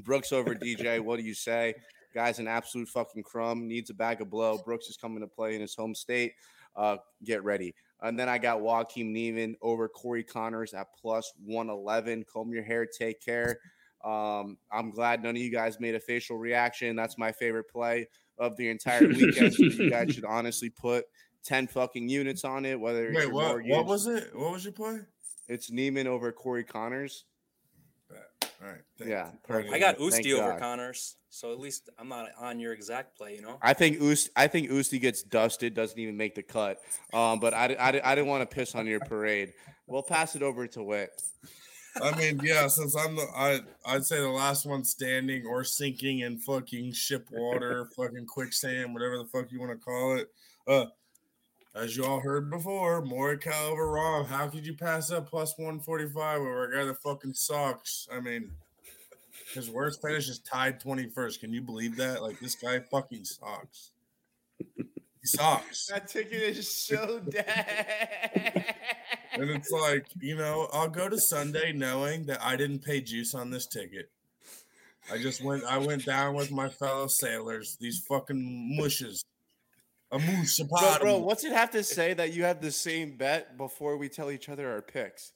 Brooks over DJ. What do you say? Guy's an absolute fucking crumb. Needs a bag of blow. Brooks is coming to play in his home state. Uh, get ready. And then I got Joaquin Niemann over Corey Conners at plus 111. Comb your hair, take care. Um, I'm glad none of you guys made a facial reaction. That's my favorite play of the entire weekend. so you guys should honestly put 10 fucking units on it. Whether Wait, what, what was it? What was your play? It's Niemann over Corey Conners. All right. yeah. Perfect. I got Usti over God. Conners, so at least I'm not on your exact play. You know. I think Usti. I think Usti gets dusted, doesn't even make the cut. Um, but I, I, I didn't want to piss on your parade. We'll pass it over to Wit. I mean, yeah, since I'm the I I'd say the last one standing or sinking in fucking ship water, fucking quicksand, whatever the fuck you want to call it. Uh as you all heard before, Morikawa over Rahm. How could you pass up plus 145 over a guy that fucking sucks? I mean, his worst finish is tied 21st. Can you believe that? Like, this guy fucking sucks. He sucks. That ticket is so dead. And it's like, you know, I'll go to Sunday knowing that I didn't pay juice on this ticket. I just went, I went down with my fellow sailors, these fucking mushes. A moose, a Bro, bro, what's it have to say that you have the same bet before we tell each other our picks?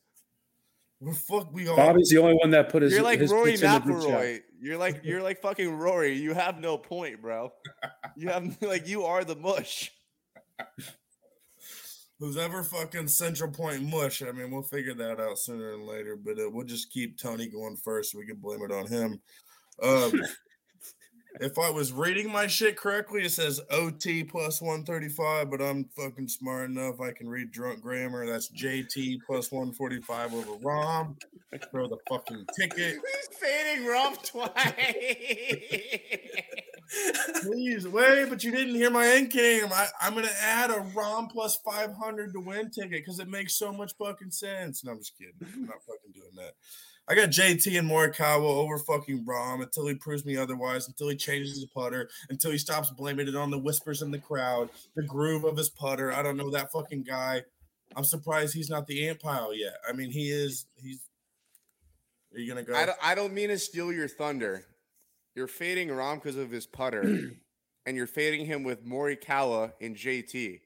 We're fuck we all. Bobby's the only one that put his. You're like his Rory picks in the group. McIlroy. You're like you're like fucking Rory. You have no point, bro. You have like you are the mush. Who's ever fucking Central Point mush? I mean, we'll figure that out sooner than later. But uh, we'll just keep Tony going first. So we can blame it on him. Um, if I was reading my shit correctly, it says OT plus 135, but I'm fucking smart enough. I can read drunk grammar. That's JT plus 145 over Rahm. Throw the fucking ticket. He's fading Rahm twice. Please wait, but you didn't hear my end game. I, I'm gonna add a Rahm plus 500 to win ticket because it makes so much fucking sense. No, I'm just kidding. I'm not fucking doing that. I got JT and Morikawa over fucking Rahm until he proves me otherwise, until he changes his putter, until he stops blaming it on the whispers in the crowd, the groove of his putter. I don't know that fucking guy. I'm surprised he's not the ant pile yet. I mean, he is. He's. Are you gonna go? I don't, I don't mean to steal your thunder. You're fading Rahm because of his putter, and you're fading him with Morikawa and JT.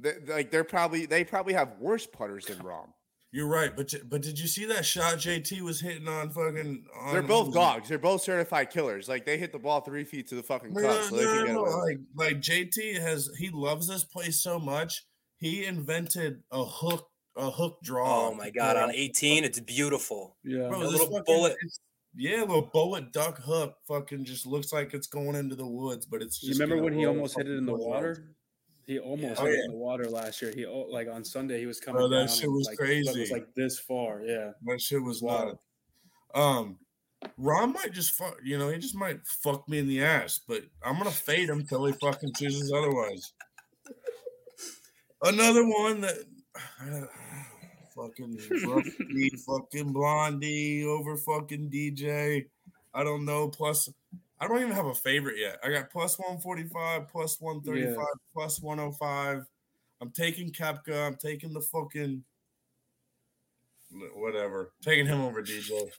They, like they're probably they probably have worse putters than Rahm. You're right, but but did you see that shot JT was hitting on fucking? On, They're both dogs. They're both certified killers. Like they hit the ball three feet to the fucking No, cup, so they no, can get no, away. like like JT has he loves this place so much. He invented a hook a hook draw. Oh my god, on 18, it's beautiful. Yeah. Bro, a little fucking- bullet. it's- Yeah, little bullet duck hook fucking just looks like it's going into the woods, but it's You just. remember when he almost hit it in the water? He almost Oh, hit it yeah. in the water last year. He oh, like on Sunday he was coming Bro, that down. shit was like, It was crazy. like this far. Yeah. That shit was Wow. not. Um, Ron might just fuck. You know, he just might fuck me in the ass, but I'm gonna fade him till he fucking chooses otherwise. Another one that fucking Brookie, fucking Blondie over fucking DJ. I don't know. Plus, I don't even have a favorite yet. I got plus 145, plus 135, plus 105. I'm taking Koepka. I'm taking the fucking whatever. Taking him over DJ.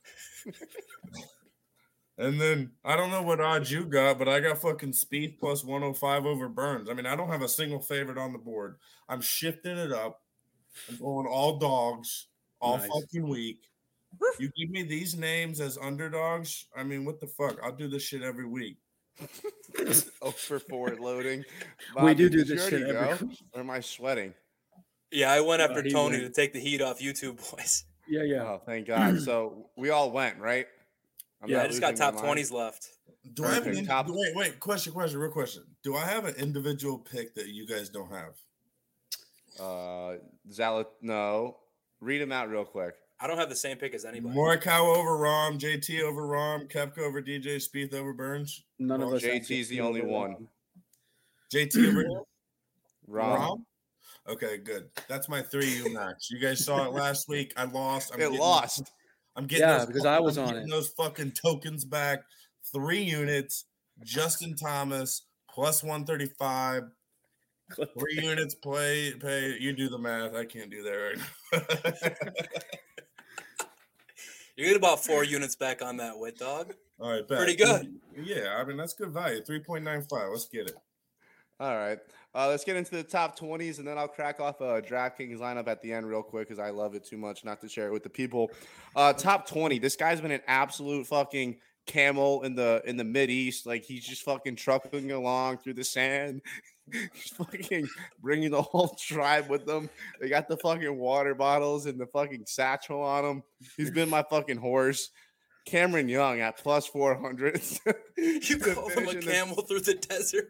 and then I don't know what odds you got, but I got fucking Speed plus 105 over Burns. I mean, I don't have a single favorite on the board. I'm shifting it up. I'm going all dogs all Nice. fucking week. You give me these names as underdogs. I mean, what the fuck? I'll do this shit every week. oh, for forward loading. We do do this shit every go? Or am I sweating? Yeah, I went Uh, after he Tony went. to take the heat off YouTube boys. Yeah, yeah. Oh, thank God. so we all went, right? I'm Yeah, I not just got top 20s left. Do I have an in- Top- wait, wait, question, question, real question. Do I have an individual pick that you guys don't have? Uh, Zalat, no. Read them out real quick. I don't have the same pick as anybody. Morikawa over Rahm, JT over Rahm, Koepka over DJ, Spieth over Burns, None of Well, us. have JT's the only one. JT over him? Rahm. Okay, good. That's my three U max. You guys saw it last week. I lost. I'm It getting- lost. I'm getting Yeah, those because I was I'm on it. Those fucking tokens back. Three units. Justin Thomas plus one thirty five. Three units play pay. You do the math. I can't do that right now. You get about four units back on that wit dog. All right, bet. Pretty good. Yeah, I mean that's good value. Three point nine five. Let's get it. All right. Uh, let's get into the top 20s, and then I'll crack off a DraftKings lineup at the end real quick because I love it too much not to share it with the people. Uh, top 20. This guy's been an absolute fucking camel in the in the mid east. Like he's just fucking trucking along through the sand. he's fucking bringing the whole tribe with them. They got the fucking water bottles and the fucking satchel on him. He's been my fucking horse. Cameron Young at plus 400. You call him a in the- camel through the desert.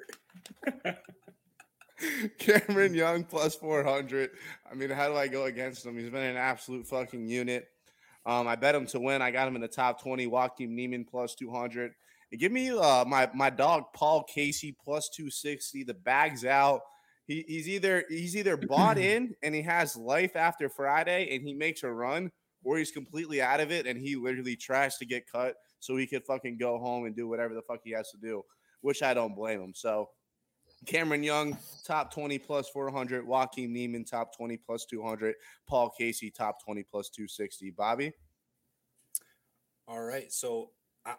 Cameron Young plus 400. I mean, how do I go against him? He's been an absolute fucking unit. Um, I bet him to win. I got him in the top 20. Joaquin Niemann plus 200. And give me uh, my my dog Paul Casey plus 260. The bag's out. He, he's either he's either bought in and he has life after Friday and he makes a run, or he's completely out of it and he literally tries to get cut so he could fucking go home and do whatever the fuck he has to do, which I don't blame him. So Cameron Young, top 20 plus 400. Joaquin Niemann, top 20 plus 200. Paul Casey, top 20 plus 260. Bobby? All right. So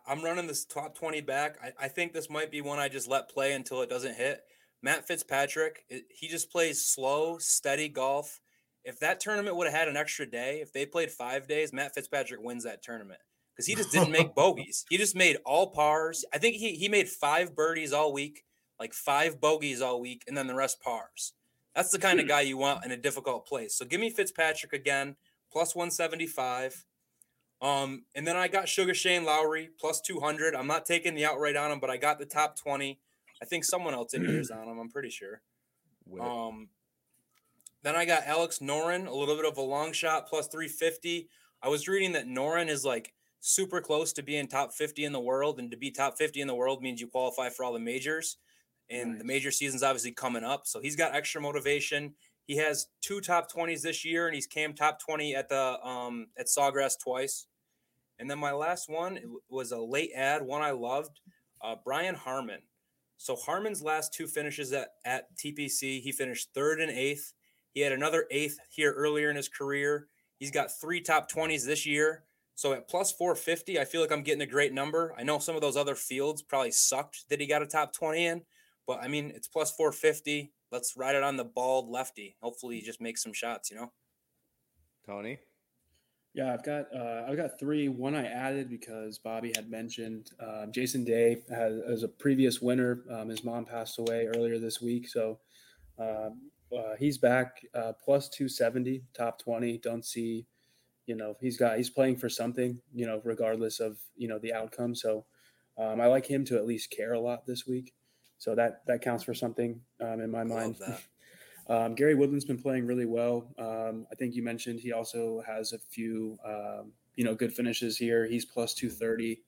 I, am running this top 20 back. I, I think this might be one I just let play until it doesn't hit. Matt Fitzpatrick, it, he just plays slow, steady golf. If that tournament would have had an extra day, if they played five days, Matt Fitzpatrick wins that tournament because he just didn't make bogeys. He just made all pars. I think he, he made five birdies all week, like five bogeys all week, and then the rest pars. That's the kind of hmm. guy you want in a difficult place. So give me Fitzpatrick again, plus 175. Um, and then I got Sugar Shane Lowry plus 200. I'm not taking the outright on him, but I got the top 20. I think someone else in here is on him. I'm pretty sure. Um, then I got Alex Noren, a little bit of a long shot, plus 350. I was reading that Noren is like super close to being top 50 in the world, and to be top 50 in the world means you qualify for all the majors. And nice. the major season's obviously coming up, so he's got extra motivation. He has two top 20s this year, and he's came top 20 at the um, at Sawgrass twice. And then my last one was a late ad, one I loved, uh, Brian Harman. So Harman's last two finishes at, at TPC, he finished third and eighth. He had another eighth here earlier in his career. He's got three top 20s this year. So at plus 450, I feel like I'm getting a great number. I know some of those other fields probably sucked that he got a top 20 in, but I mean, it's plus 450. Let's ride it on the bald lefty. Hopefully, he just makes some shots, you know? Tony? Yeah, I've got uh, I've got three. One I added because Bobby had mentioned uh, Jason Day has, as a previous winner. Um, his mom passed away earlier this week, so uh, uh he's back uh, plus two seventy, top twenty. Don't see, you know, he's got he's playing for something, you know, regardless of you know the outcome. So um, I like him to at least care a lot this week. So that that counts for something um, in my mind. Um, Gary Woodland's been playing really well. Um, I think you mentioned he also has a few, um, you know, good finishes here. He's plus 230.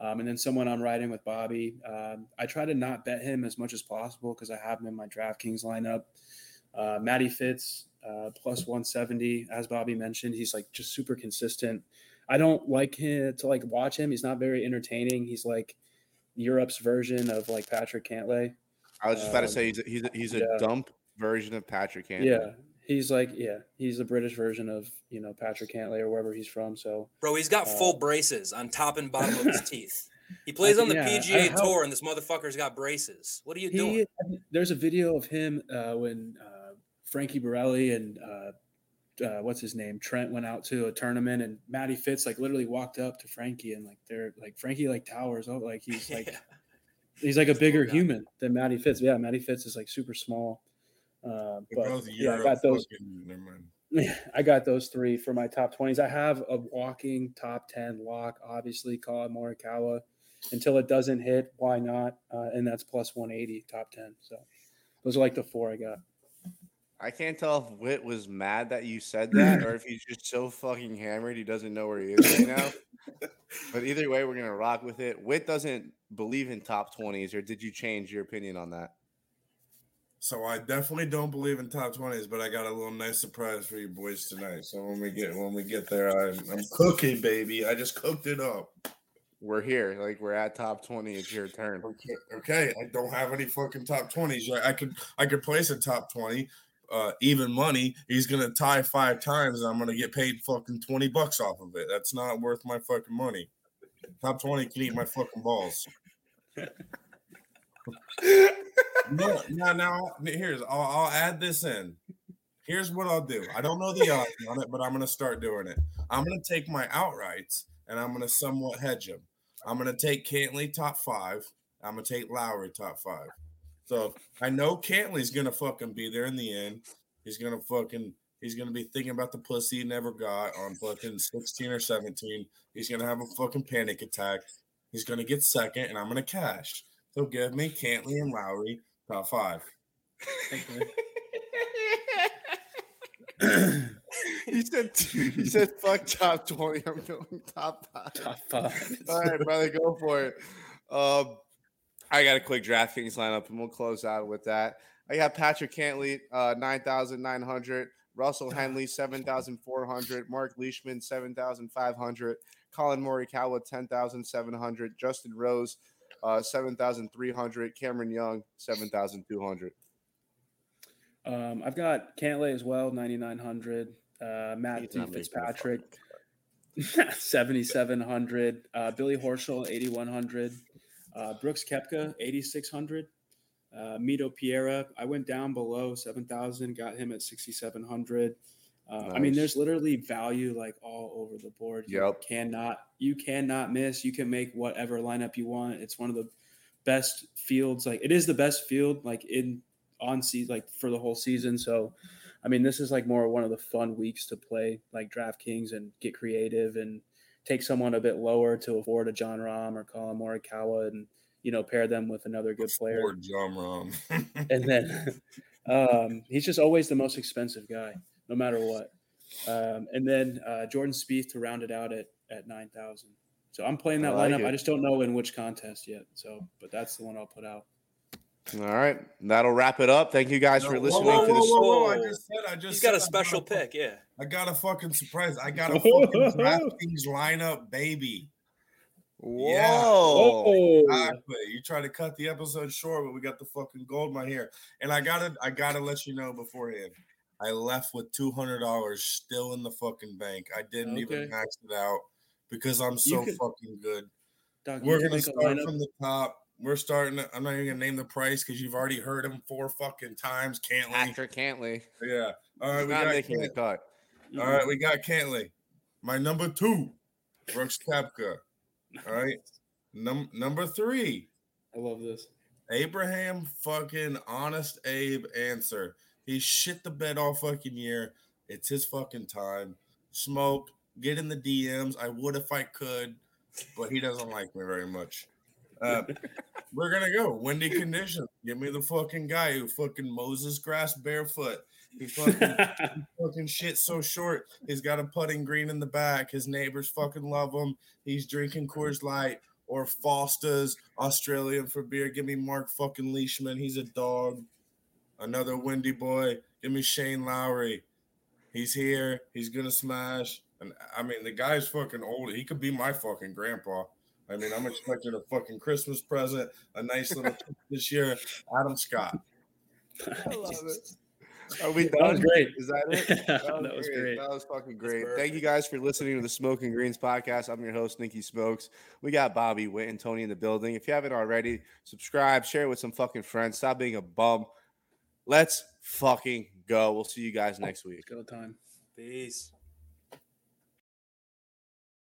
Um, and then someone I'm riding with Bobby. Um, I try to not bet him as much as possible because I have him in my DraftKings lineup. Uh, Matty Fitz, uh, plus 170. As Bobby mentioned, he's like just super consistent. I don't like him to like watch him. He's not very entertaining. He's like Europe's version of like Patrick Cantlay. I was just about to say he's a, he's a, he's a yeah. dump version of Patrick Cantlay. Yeah, he's like yeah, he's the British version of you know Patrick Cantlay or wherever he's from. So, bro, he's got uh, full braces on top and bottom of his teeth. He plays on the yeah, PGA Tour, and this motherfucker's got braces. What are you he, doing? There's a video of him uh, when uh, Frankie Borrelli and uh, uh, what's his name Trent went out to a tournament, and Matty Fitz like literally walked up to Frankie, and like they're like Frankie like towers oh like he's like. yeah. He's like a bigger human than Matty Fitz. Yeah, Matty Fitz is like super small. Uh, but yeah, I got those. Fucking, I got those three for my top 20s. I have a walking top 10 lock, obviously, Collin Morikawa. Until it doesn't hit, why not? Uh, and that's plus 180, top 10. So those are like the four I got. I can't tell if Wit was mad that you said that or if he's just so fucking hammered he doesn't know where he is right now. but either way, we're going to rock with it. Wit doesn't believe in top 20s, or did you change your opinion on that? So I definitely don't believe in top twenties, but I got a little nice surprise for you boys tonight. So when we get when we get there, I'm, I'm cooking, baby. I just cooked it up. We're here, like we're at top twenty. It's your turn. Okay, okay. I don't have any fucking top twenties. I could I could place a top twenty, uh, even money. He's gonna tie five times, and I'm gonna get paid fucking twenty bucks off of it. That's not worth my fucking money. Top twenty can eat my fucking balls. no, now, here's I'll, I'll add this in. Here's what I'll do. I don't know the odds on it, but I'm gonna start doing it. I'm gonna take my outrights and I'm gonna somewhat hedge them. I'm gonna take Cantlay top five. I'm gonna take Lowry top five. So I know Cantlay's gonna fucking be there in the end. He's gonna fucking he's gonna be thinking about the pussy he never got on fucking 16 or 17. He's gonna have a fucking panic attack. He's gonna get second, and I'm gonna cash. So give me Cantlay and Lowry top five. he said he said fuck top 20. I'm going top five. Top five. All right, brother, go for it. Um, I got a quick DraftKings lineup and we'll close out with that. I got Patrick Cantlay, uh, 9,900. Russell Henley, 7,400. Mark Leishman, 7,500. Collin Morikawa, 10,700. Justin Rose, uh, 7,300. Cameron Young, 7,200. Um, I've got Cantlay as well, 9,900. Uh, Matt Fitzpatrick. 7,700. Uh, Billy Horschel, 8,100. Uh, Brooks Koepka, 8,600. Uh, Mito Pereira, I went down below 7,000, got him at 6,700. Uh, I mean, there's literally value like all over the board. You cannot, you cannot miss. You can make whatever lineup you want. It's one of the best fields. Like it is the best field, like in on season, like for the whole season. So, I mean, this is like more one of the fun weeks to play like DraftKings and get creative and take someone a bit lower to afford a Jon Rahm or Collin Morikawa and you know pair them with another good player. Poor Jon Rahm. And then um, he's just always the most expensive guy, no matter what. Um, and then uh, Jordan Spieth to round it out at at nine thousand. So I'm playing I that like lineup. it. I just don't know in which contest yet. So, but that's the one I'll put out. All right, that'll wrap it up. Thank you guys No, for listening whoa, to whoa, this. whoa, whoa, I just said, I just He's got said a I special got a, pick. Yeah. I got a fucking surprise. I got a fucking DraftKings lineup, baby. Whoa! Yeah. Oh, Exactly. You try to cut the episode short, but we got the fucking gold mine here. And I gotta I gotta let you know beforehand. I left with two hundred dollars still in the fucking bank. I didn't even max it out because I'm so could- fucking good. Doug, We're can gonna start from the top. We're starting. I'm not even gonna name the price because you've already heard him four fucking times. Can't Patrick Cantlay. Yeah. All right, we not got making the Cant- cut. all right, we got Cantlay. My number two, Brooks Koepka. All right. Num- number three, I love this. Abraham fucking honest Abe Ancer. He shit the bed all fucking year. It's his fucking time. Smoke, get in the DMs. I would if I could, but he doesn't like me very much. Uh, we're gonna go windy conditions. Give me the fucking guy who fucking Moses grass barefoot. He fucking fucking shit so short. He's got a putting green in the back. His neighbors fucking love him. He's drinking Coors Light or Foster's Australian for beer. Give me Mark fucking Leishman. He's a dog. Another windy boy. Give me Shane Lowry. He's here. He's gonna smash. And I mean, the guy's fucking old. He could be my fucking grandpa. I mean, I'm expecting a fucking Christmas present, a nice little gift this year. Adam Scott. I love it. Are we That was done? great. Is that it? That was great. That was fucking great. Thank you guys for listening to the Smoking Greens podcast. I'm your host, Nikki Smokes. We got Bobby Witt and Tony in the building. If you haven't already, subscribe, share it with some fucking friends. Stop being a bum. Let's fucking go. We'll see you guys next week. Go time. Peace.